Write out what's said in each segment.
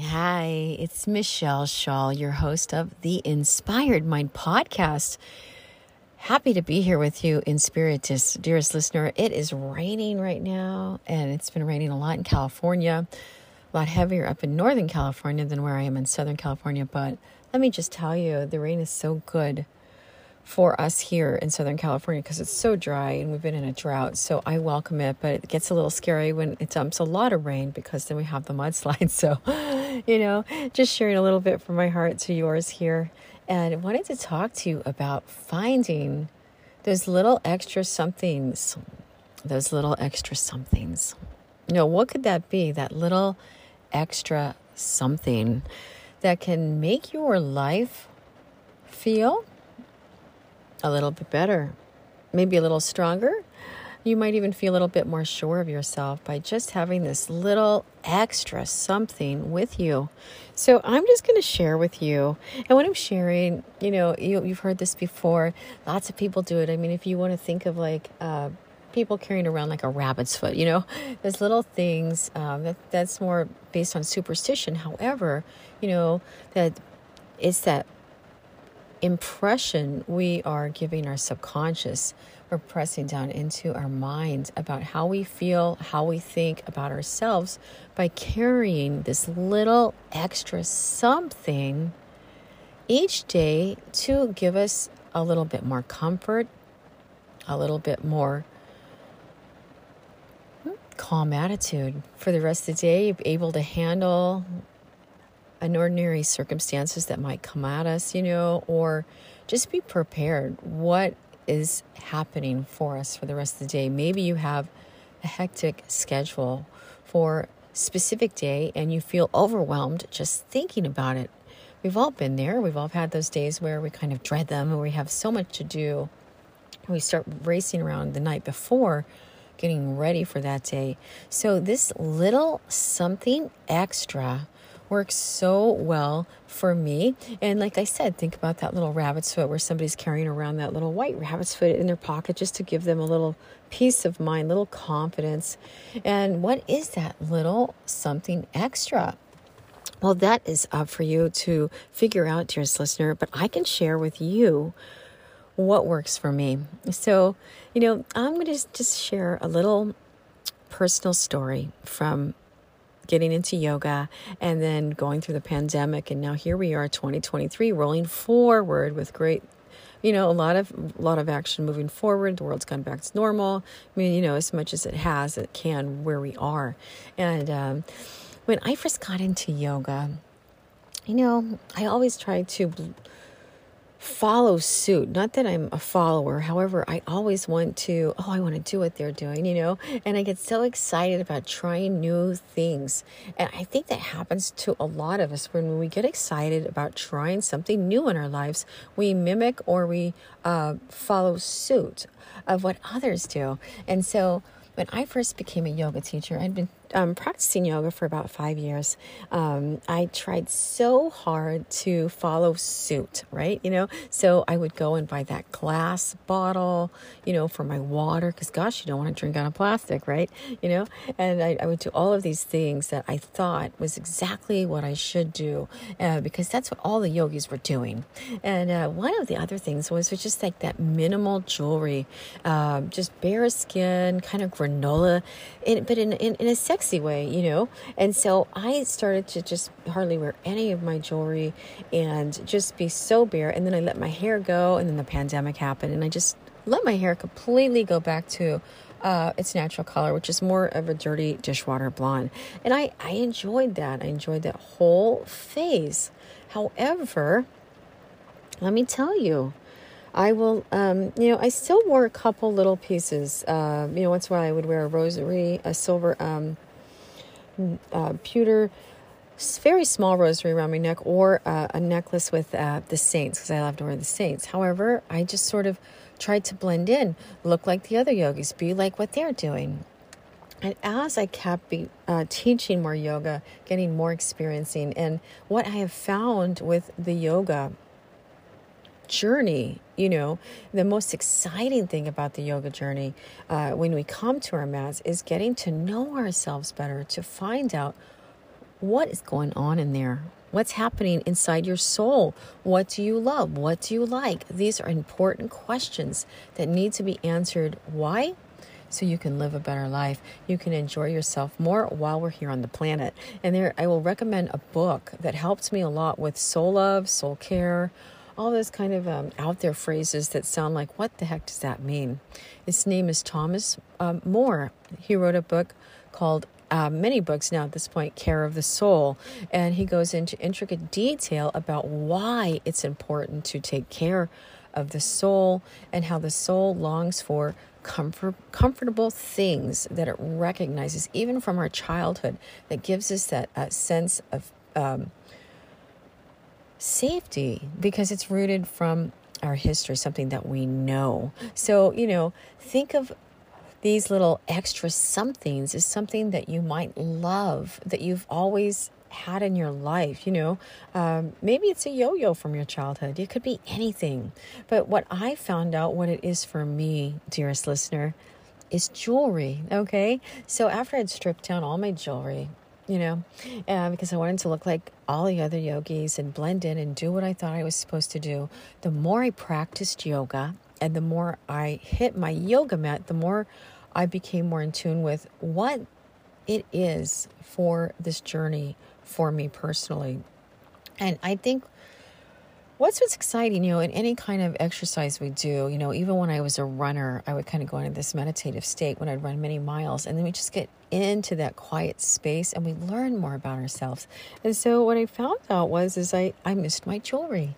Hi, it's Machel Shull, your host of the Inspired Mind podcast. Happy to be here with you in spirit, dearest listener. It is raining right now, and it's been raining a lot in California, a lot heavier up in Northern California than where I am in Southern California. But let me just tell you, the rain is so good for us here in Southern California because it's so dry and we've been in a drought. So I welcome it, but it gets a little scary when it dumps a lot of rain because then we have the mudslides. So, you know, just sharing a little bit from my heart to yours here. And wanted to talk to you about finding those little extra somethings, those little extra somethings. You know, what could that be? That little extra something that can make your life feel a little bit better, maybe a little stronger. You might even feel a little bit more sure of yourself by just having this little extra something with you. So, I'm just going to share with you. And when I'm sharing, you know, you, have heard this before. Lots of people do it. I mean, if you want to think of like, uh, people carrying around like a rabbit's foot, you know, there's little things um, that that's more based on superstition. However, you know that it's that impression we are giving our subconscious. We're pressing down into our mind about how we feel, how we think about ourselves by carrying this little extra something each day to give us a little bit more comfort, a little bit more calm attitude for the rest of the day, able to handle an ordinary circumstances that might come at us, you know, or just be prepared. What is happening for us for the rest of the day? Maybe you have a hectic schedule for specific day and you feel overwhelmed just thinking about it. We've all been there. We've all had those days where we kind of dread them and we have so much to do. We start racing around the night before getting ready for that day. So, this little something extra works so well for me. And like I said, think about that little rabbit's foot where somebody's carrying around that little white rabbit's foot in their pocket just to give them a little peace of mind, little confidence. And what is that little something extra? Well, that is up for you to figure out, dearest listener, but I can share with you what works for me. So, you know, I'm going to just share a little personal story from getting into yoga and then going through the pandemic. And now here we are 2023 rolling forward with great you know a lot of a lot of action moving forward. The world's gone back to normal. I mean you know as much as it has it can where we are. And um, when i first got into yoga you know i always tried to follow suit. Not that I'm a follower, however, I always want to, oh, I want to do what they're doing, you know? And I get so excited about trying new things. And I think that happens to a lot of us when we get excited about trying something new in our lives, we mimic or we uh, follow suit of what others do. And so, when I first became a yoga teacher, I'd been um, practicing yoga for about five years. Um, I tried so hard to follow suit, right? You know, so I would go and buy that glass bottle, you know, for my water, because gosh, you don't want to drink out of plastic, right? You know, and I, I, would do all of these things that I thought was exactly what I should do, uh, because that's what all the yogis were doing. And uh, one of the other things was, was just like that minimal jewelry, um, just bare skin, kind of granola, in, but in, in, in a sexy way, you know? And so I started to just hardly wear any of my jewelry and just be so bare. And then I let my hair go, and then the pandemic happened, and I just let my hair completely go back to uh, its natural color, which is more of a dirty dishwater blonde. And I, I enjoyed that. I enjoyed that whole phase. However, let me tell you, I will, um, you know, I still wore a couple little pieces. Uh, you know, once in a while I would wear a rosary, a silver um, uh, pewter, very small rosary around my neck, or uh, a necklace with uh, the saints because I love to wear the saints. However, I just sort of tried to blend in, look like the other yogis, be like what they're doing. And as I kept be, uh, teaching more yoga, getting more experiencing, and what I have found with the yoga journey, you know, the most exciting thing about the yoga journey uh, when we come to our mats is getting to know ourselves better, to find out what is going on in there. What's happening inside your soul? What do you love? What do you like? These are important questions that need to be answered. Why? so you can live a better life. You can enjoy yourself more while we're here on the planet. And there, I will recommend a book that helps me a lot with soul love, soul care, all those kind of um, out there phrases that sound like, what the heck does that mean? His name is Thomas um, Moore. He wrote a book called uh, many books now at this point, Care of the Soul. And he goes into intricate detail about why it's important to take care of the soul and how the soul longs for comfort, comfortable things that it recognizes, even from our childhood, that gives us that uh, sense of um, safety because it's rooted from our history, something that we know. So, you know, think of these little extra somethings as something that you might love, that you've always had in your life. You know, um, maybe it's a yo yo from your childhood, it could be anything. But what I found out, what it is for me, dearest listener, is jewelry. Okay. So after I'd stripped down all my jewelry, you know, uh, because I wanted to look like all the other yogis and blend in and do what I thought I was supposed to do. The more I practiced yoga and the more I hit my yoga mat, the more I became more in tune with what it is for this journey for me personally. And I think what's what's exciting, you know, in any kind of exercise we do, you know, even when I was a runner, I would kind of go into this meditative state when I'd run many miles, and then we just get into that quiet space and we learn more about ourselves. And so what I found out was is I I missed my jewelry.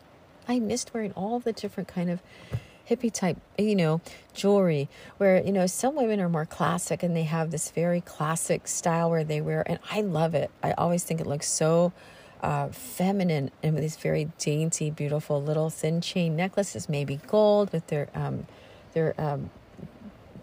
I missed wearing all the different kind of hippie type, you know, jewelry where, you know, some women are more classic and they have this very classic style where they wear, and I love it. I always think it looks so uh, feminine and with these very dainty, beautiful little thin chain necklaces, maybe gold with their, um, their, um,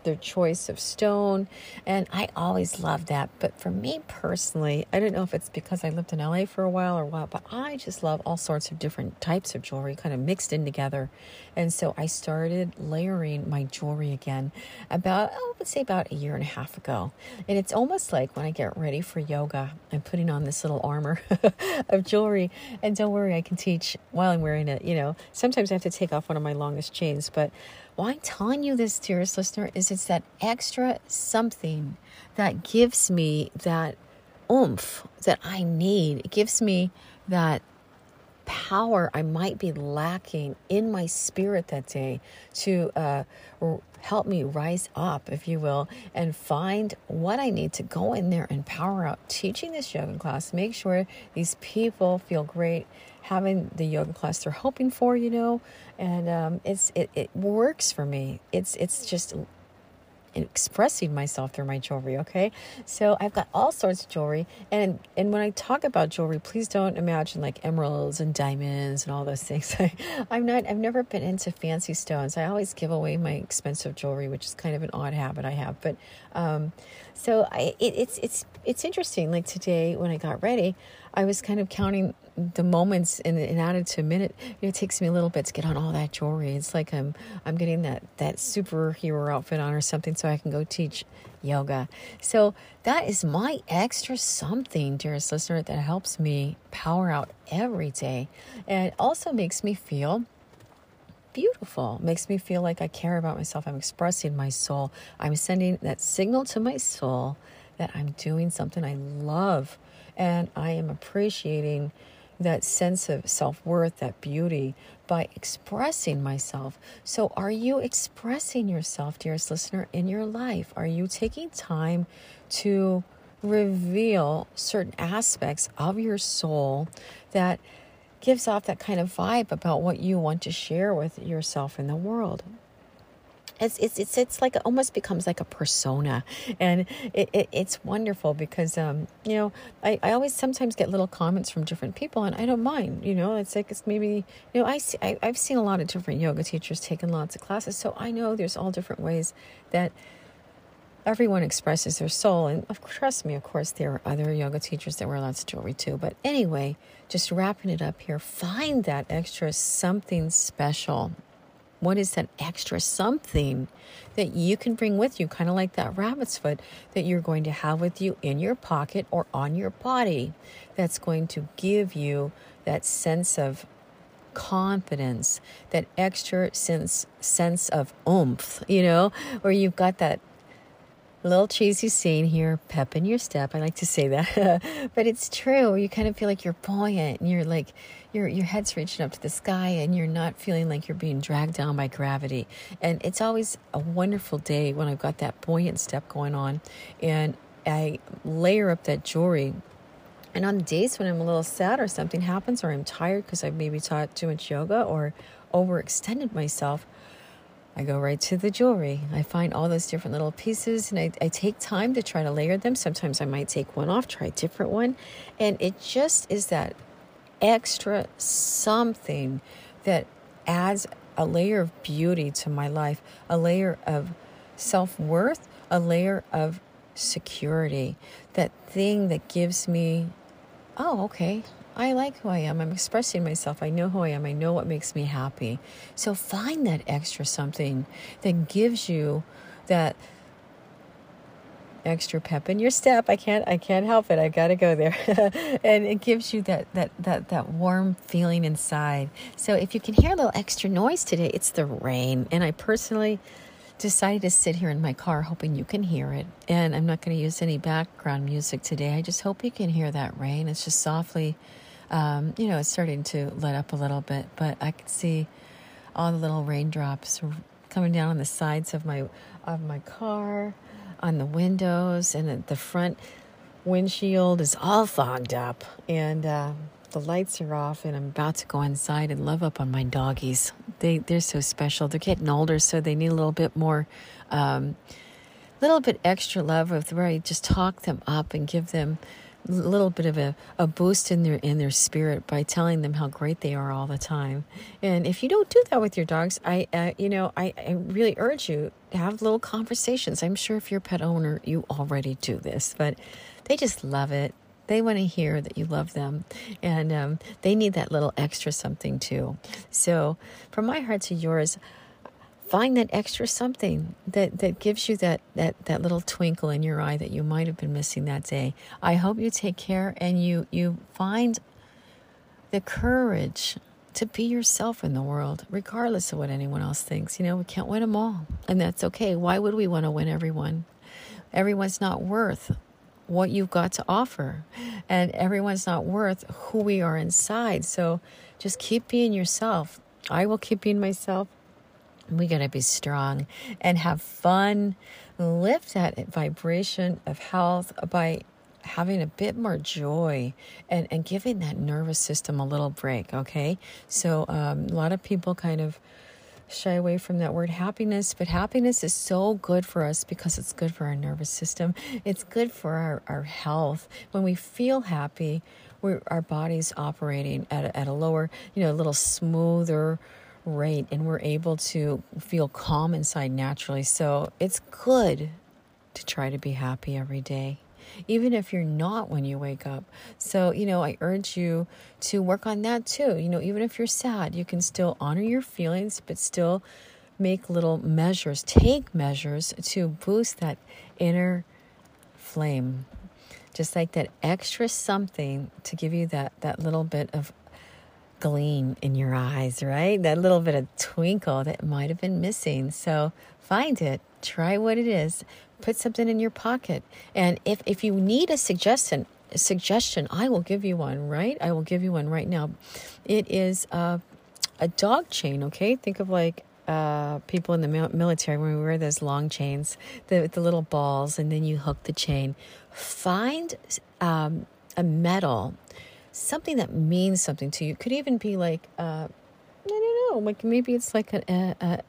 their choice of stone. And I always love that. But for me personally, I don't know if it's because I lived in LA for a while or what, but I just love all sorts of different types of jewelry kind of mixed in together. And so I started layering my jewelry again about, oh, let's say about a year and a half ago. And it's almost like when I get ready for yoga, I'm putting on this little armor of jewelry. And don't worry, I can teach while I'm wearing it. You know, sometimes I have to take off one of my longest chains, but why I'm telling you this, dearest listener, is it's that extra something that gives me that oomph that I need. It gives me that power I might be lacking in my spirit that day to uh, help me rise up, if you will, and find what I need to go in there and power out teaching this yoga class. Make sure these people feel great having the yoga class they're hoping for, you know, and um, it's it, it works for me. It's it's just expressing myself through my jewelry okay? So i've got all sorts of jewelry. And and when i talk about jewelry please don't imagine like emeralds and diamonds and all those things. I, i'm not i've never been into fancy stones. I always give away my expensive jewelry which is kind of an odd habit i have. But um so i it, it's it's it's interesting. Like today when i got ready i was kind of counting the moments added to a minute, it takes me a little bit to get on all that jewelry. It's like I'm I'm getting that that superhero outfit on or something so I can go teach yoga. So that is my extra something, dearest listener, that helps me power out every day. And also makes me feel beautiful. Makes me feel like I care about myself. I'm expressing my soul. I'm sending that signal to my soul that I'm doing something I love and I am appreciating that sense of self worth, that beauty, by expressing myself. So, are you expressing yourself, dearest listener, in your life? Are you taking time to reveal certain aspects of your soul that gives off that kind of vibe about what you want to share with yourself in the world it's it's it's, it's like it almost becomes like a persona. And it, it it's wonderful because um you know I, I always sometimes get little comments from different people and I don't mind you know it's like it's maybe you know I see I, I've seen a lot of different yoga teachers taking lots of classes so I know there's all different ways that everyone expresses their soul. And of, trust me of course there are other yoga teachers that wear lots of jewelry too. But anyway just wrapping it up here find that extra something special what is that extra something that you can bring with you, kind of like that rabbit's foot that you're going to have with you in your pocket or on your body that's going to give you that sense of confidence, that extra sense sense of oomph, you know, where you've got that little cheesy scene here, pep in your step. I like to say that, but it's true. You kind of feel like you're buoyant and you're like, your your head's reaching up to the sky and you're not feeling like you're being dragged down by gravity. And it's always a wonderful day when I've got that buoyant step going on and I layer up that jewelry. And on days when I'm a little sad or something happens or I'm tired because I've maybe taught too much yoga or overextended myself, I go right to the jewelry. I find all those different little pieces and I, I, take time to try to layer them. Sometimes I might take one off, try a different one. And it just is that extra something that adds a layer of beauty to my life, a layer of self worth, a layer of security. That thing that gives me, oh, okay, I like who I am. I'm expressing myself. I know who I am. I know what makes me happy. So find that extra something that gives you that extra pep in your step. I can't I can't help it. I got to go there. and it gives you that that that that warm feeling inside. So if you can hear a little extra noise today, it's the rain. And I personally decided to sit here in my car hoping you can hear it. And I'm not going to use any background music today. I just hope you can hear that rain. It's just softly um, you know, it's starting to let up a little bit, but I can see all the little raindrops coming down on the sides of my of my car on the windows and the front windshield is all fogged up and uh, the lights are off and i'm about to go inside and love up on my doggies. They, they're so special. They're getting older so they need a little bit more um, little bit extra love of where i just talk them up and give them little bit of a, a boost in their in their spirit by telling them how great they are all the time. And if you don't do that with your dogs, I uh, you know I, I really urge you to have little conversations. I'm sure if you're a pet owner, you already do this, but they just love it. They want to hear that you love them, and um, they need that little extra something too. So, from my heart to yours, find that extra something that, that gives you that, that, that little twinkle in your eye that you might have been missing that day. I hope you take care and you, you find the courage to be yourself in the world, regardless of what anyone else thinks. You know, we can't win them all, and that's okay. Why would we want to win everyone? Everyone's not worth what you've got to offer, and everyone's not worth who we are inside. So just keep being yourself. I will keep being myself we got to be strong and have fun. Lift that vibration of health by having a bit more joy and, and giving that nervous system a little break. Okay. So, um, a lot of people kind of shy away from that word happiness, but happiness is so good for us because it's good for our nervous system. It's good for our, our health. When we feel happy, we're, our body's operating at a, at a lower, you know, a little smoother rate and we're able to feel calm inside naturally. So it's good to try to be happy every day, even if you're not when you wake up. So, you know, I urge you to work on that too. You know, even if you're sad, you can still honor your feelings, but still make little measures, take measures to boost that inner flame. Just like that extra something to give you that, that little bit of gleam in your eyes, right? That little bit of twinkle that might have been missing. So find it, try what it is, put something in your pocket. And if, if you need a suggestion, a suggestion, I will give you one, right? I will give you one right now. It is a, a dog chain, okay? Think of like uh, people in the military when we wear those long chains, the, the little balls, and then you hook the chain. Find um, a metal something that means something to you. Could even be like, uh, I don't know, like maybe it's like a, a, a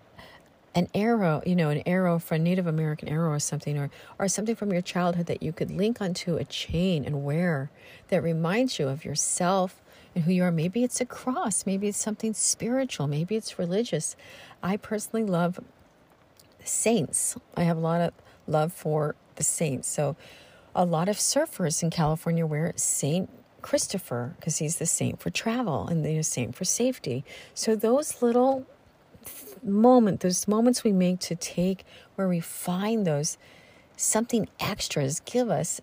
an arrow, you know, an arrow from Native American arrow or something, or or something from your childhood that you could link onto a chain and wear that reminds you of yourself and who you are. Maybe it's a cross, maybe it's something spiritual, maybe it's religious. I personally love saints. I have a lot of love for the saints. So a lot of surfers in California wear Saint Christopher because he's the saint for travel and the saint for safety. So those little moment, those moments we make to take where we find those something extras give us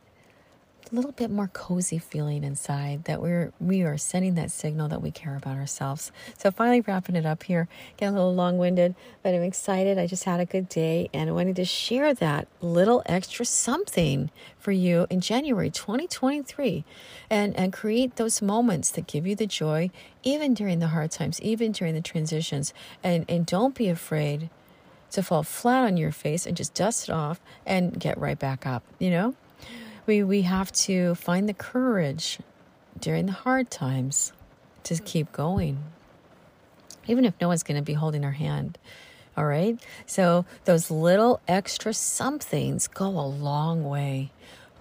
little bit more cozy feeling inside that we're we are sending that signal that we care about ourselves. So finally wrapping it up here, getting a little long-winded, but I'm excited. I just had a good day and I wanted to share that little extra something for you in January 2023 and and create those moments that give you the joy even during the hard times, even during the transitions. And and don't be afraid to fall flat on your face and just dust it off and get right back up, you know? We, we have to find the courage during the hard times to keep going, even if no one's going to be holding our hand. All right. So those little extra somethings go a long way.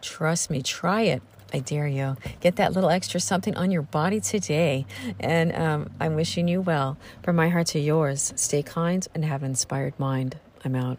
Trust me, try it. I dare you. Get that little extra something on your body today. And um, I'm wishing you well. From my heart to yours, stay kind and have an inspired mind. I'm out.